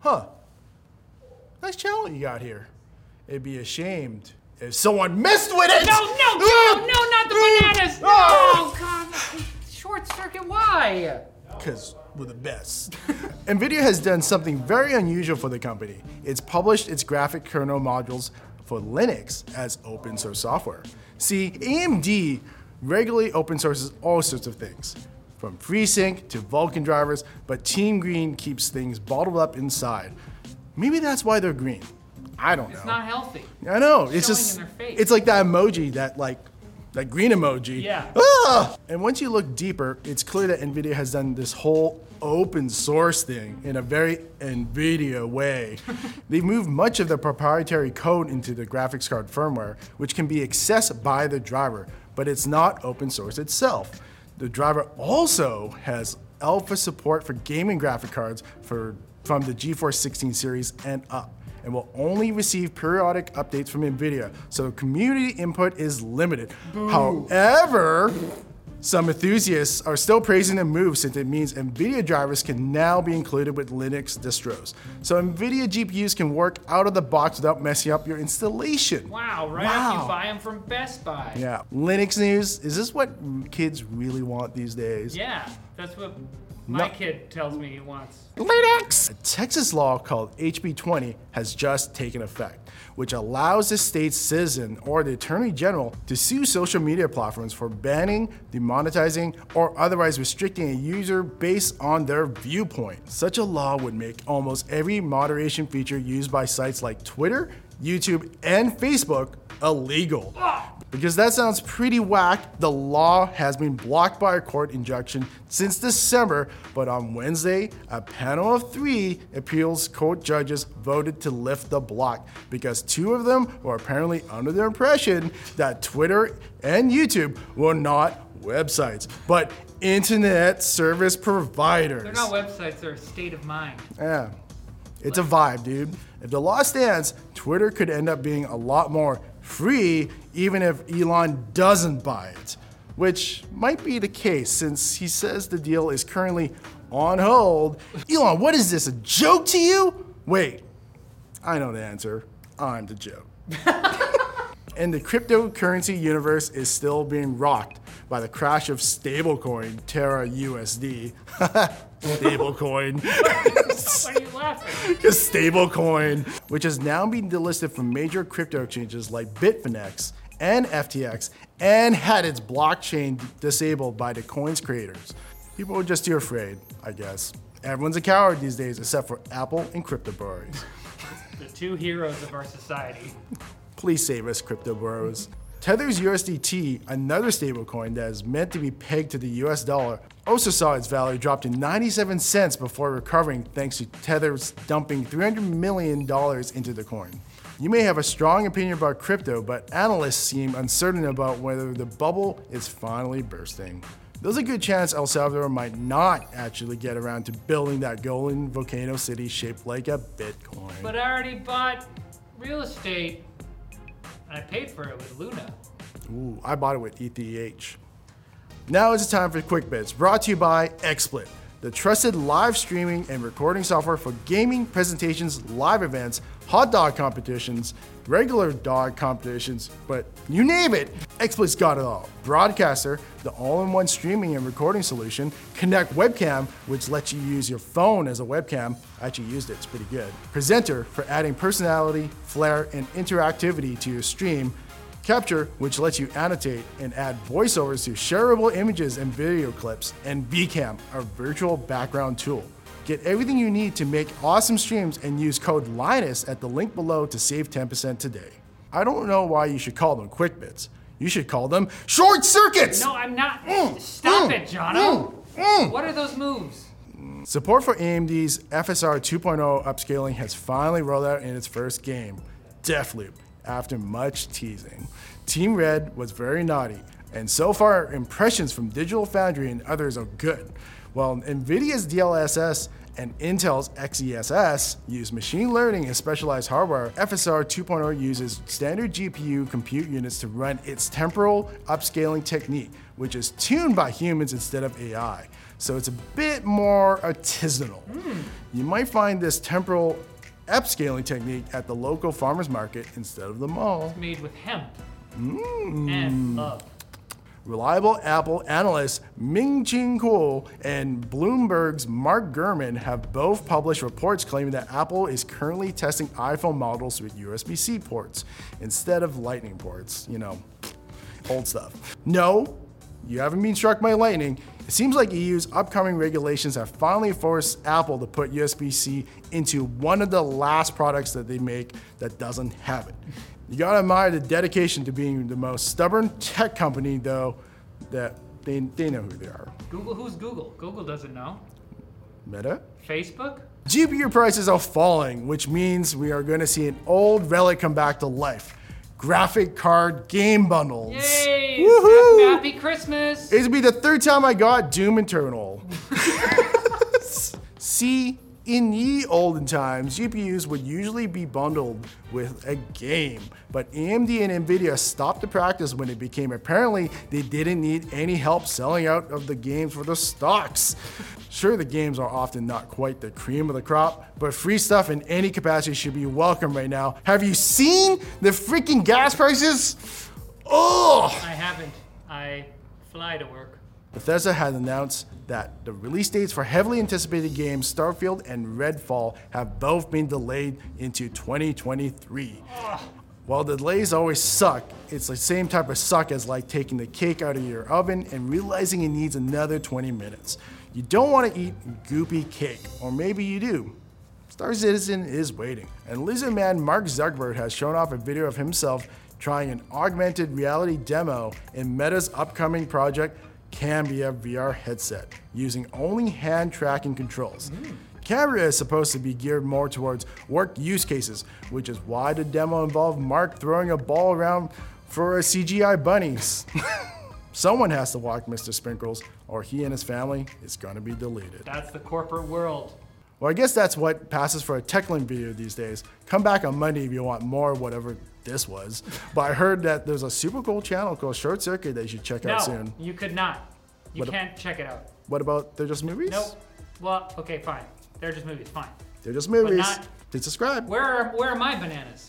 Huh. Nice channel you got here. It'd be ashamed if someone messed with it! No, no, no, no, not the bananas! Oh, God. Short circuit, why? Because we're the best. NVIDIA has done something very unusual for the company. It's published its graphic kernel modules for Linux as open source software. See, AMD regularly open sources all sorts of things, from FreeSync to Vulkan drivers, but Team Green keeps things bottled up inside. Maybe that's why they're green. I don't know. It's not healthy. I know. It's showing just in their face. it's like that emoji that like that green emoji. Yeah. Ah! And once you look deeper, it's clear that Nvidia has done this whole open source thing in a very Nvidia way. They've moved much of the proprietary code into the graphics card firmware, which can be accessed by the driver, but it's not open source itself. The driver also has alpha support for gaming graphic cards for from the GeForce 16 series and up and will only receive periodic updates from NVIDIA, so community input is limited. However, some enthusiasts are still praising the move since it means NVIDIA drivers can now be included with Linux distros. So NVIDIA GPUs can work out of the box without messing up your installation. Wow, right Wow. off you buy them from Best Buy. Yeah. Linux news, is this what kids really want these days? Yeah, that's what my No. kid tells me he wants. Linux! A Texas law called HB 20 has just taken effect, which allows the state's citizen or the attorney general to sue social media platforms for banning, demonetizing, or otherwise restricting a user based on their viewpoint. Such a law would make almost every moderation feature used by sites like Twitter, YouTube, and Facebook illegal. Ah. Because that sounds pretty whack, the law has been blocked by a court injunction since December, but on Wednesday, a panel of three appeals court judges voted to lift the block because two of them were apparently under the impression that Twitter and YouTube were not websites, but internet service providers. They're not websites, they're a state of mind. Yeah. It's a vibe, dude. If the law stands, Twitter could end up being a lot more free even if Elon doesn't buy it, which might be the case since he says the deal is currently on hold. Elon, what is this, a joke to you? Wait, I know the answer. I'm the joke. and the cryptocurrency universe is still being rocked by the crash of stablecoin Terra USD. stablecoin. Why are you laughing? Because stablecoin, which has now been delisted from major crypto exchanges like Bitfinex and FTX, and had its blockchain disabled by the coin's creators. People are just too afraid, I guess. Everyone's a coward these days, except for Apple and crypto bros. The two heroes of our society. Please save us, crypto bros. Tether's USDT, another stablecoin that is meant to be pegged to the US dollar, also saw its value drop to 97 cents before recovering thanks to Tether's dumping $300 million into the coin. You may have a strong opinion about crypto, but analysts seem uncertain about whether the bubble is finally bursting. There's a good chance El Salvador might not actually get around to building that golden volcano city shaped like a Bitcoin. But I already bought real estate. and I paid for it with Luna. Ooh, I bought it with ETH. Now is the time for Quick Bits, brought to you by XSplit, the trusted live streaming and recording software for gaming, presentations, live events, hot dog competitions, regular dog competitions, but you name it, XSplit's got it all. Broadcaster, the all-in-one streaming and recording solution, Connect Webcam, which lets you use your phone as a webcam. I actually used it, it's pretty good. Presenter for adding personality, flair, and interactivity to your stream. Capture, which lets you annotate and add voiceovers to shareable images and video clips, and Vcam, our virtual background tool. Get everything you need to make awesome streams and use code Linus at the link below to save 10% today. I don't know why you should call them quick bits. You should call them short circuits! No, I'm not. Mm, Stop mm, it, Jono. mm. What are those moves? Support for AMD's FSR 2.0 upscaling has finally rolled out in its first game, Deathloop, after much teasing. Team Red was very naughty, and so far impressions from Digital Foundry and others are good. While NVIDIA's DLSS and Intel's XeSS use machine learning and specialized hardware, FSR 2.0 uses standard GPU compute units to run its temporal upscaling technique, which is tuned by humans instead of AI. so it's a bit more artisanal. Hmm. You might find this temporal upscaling technique at the local farmer's market instead of the mall. Made with hemp Mm. and love. Reliable Apple analysts Ming Chi Kuo and Bloomberg's Mark Gurman have both published reports claiming that Apple is currently testing iPhone models with USB C ports instead of Lightning ports. You know, old stuff. No, you haven't been struck by lightning. It seems like EU's upcoming regulations have finally forced Apple to put USB C into one of the last products that they make that doesn't have it. You gotta admire the dedication to being the most stubborn tech company, though, that they, they know who they are. Google, who's Google? Google doesn't know. Meta? Facebook? GPU prices are falling, which means we are going to see an old relic come back to life. Graphic card game bundles. Yay! Woohoo! Happy Christmas! It'll be the third time I got Doom Eternal. See, in ye olden times, GPUs would usually be bundled with a game, but AMD and Nvidia stopped the practice when it became apparently they didn't need any help selling out of the games for the stocks. Sure, the games are often not quite the cream of the crop, but free stuff in any capacity should be welcome right now. Have you seen the freaking gas prices? Oh! I haven't. I fly to work. Bethesda has announced that the release dates for heavily anticipated games Starfield and Redfall have both been delayed into 2023. While the delays always suck, it's the same type of suck as like taking the cake out of your oven and realizing it needs another 20 minutes. You don't want to eat goopy cake, or maybe you do. Star Citizen is waiting, and lizard man Mark Zuckerberg has shown off a video of himself trying an augmented reality demo in Meta's upcoming project Cambria VR headset, using only hand tracking controls. Hmm. Cambria is supposed to be geared more towards work use cases, which is why the demo involved Mark throwing a ball around for a CGI bunnies. Someone has to walk Mr. Sprinkles, or he and his family is going to be deleted. That's the corporate world. Well, I guess that's what passes for a TechLinked video these days. Come back on Monday if you want more, whatever this was. But I heard that there's a super cool channel called Short Circuit that you should check No, out soon. you could not. You What a- can't check it out. What about They're Just Movies? Nope. Well, okay, fine. They're just movies. Fine. They're Just Movies. not- Please subscribe. Where are where are my bananas?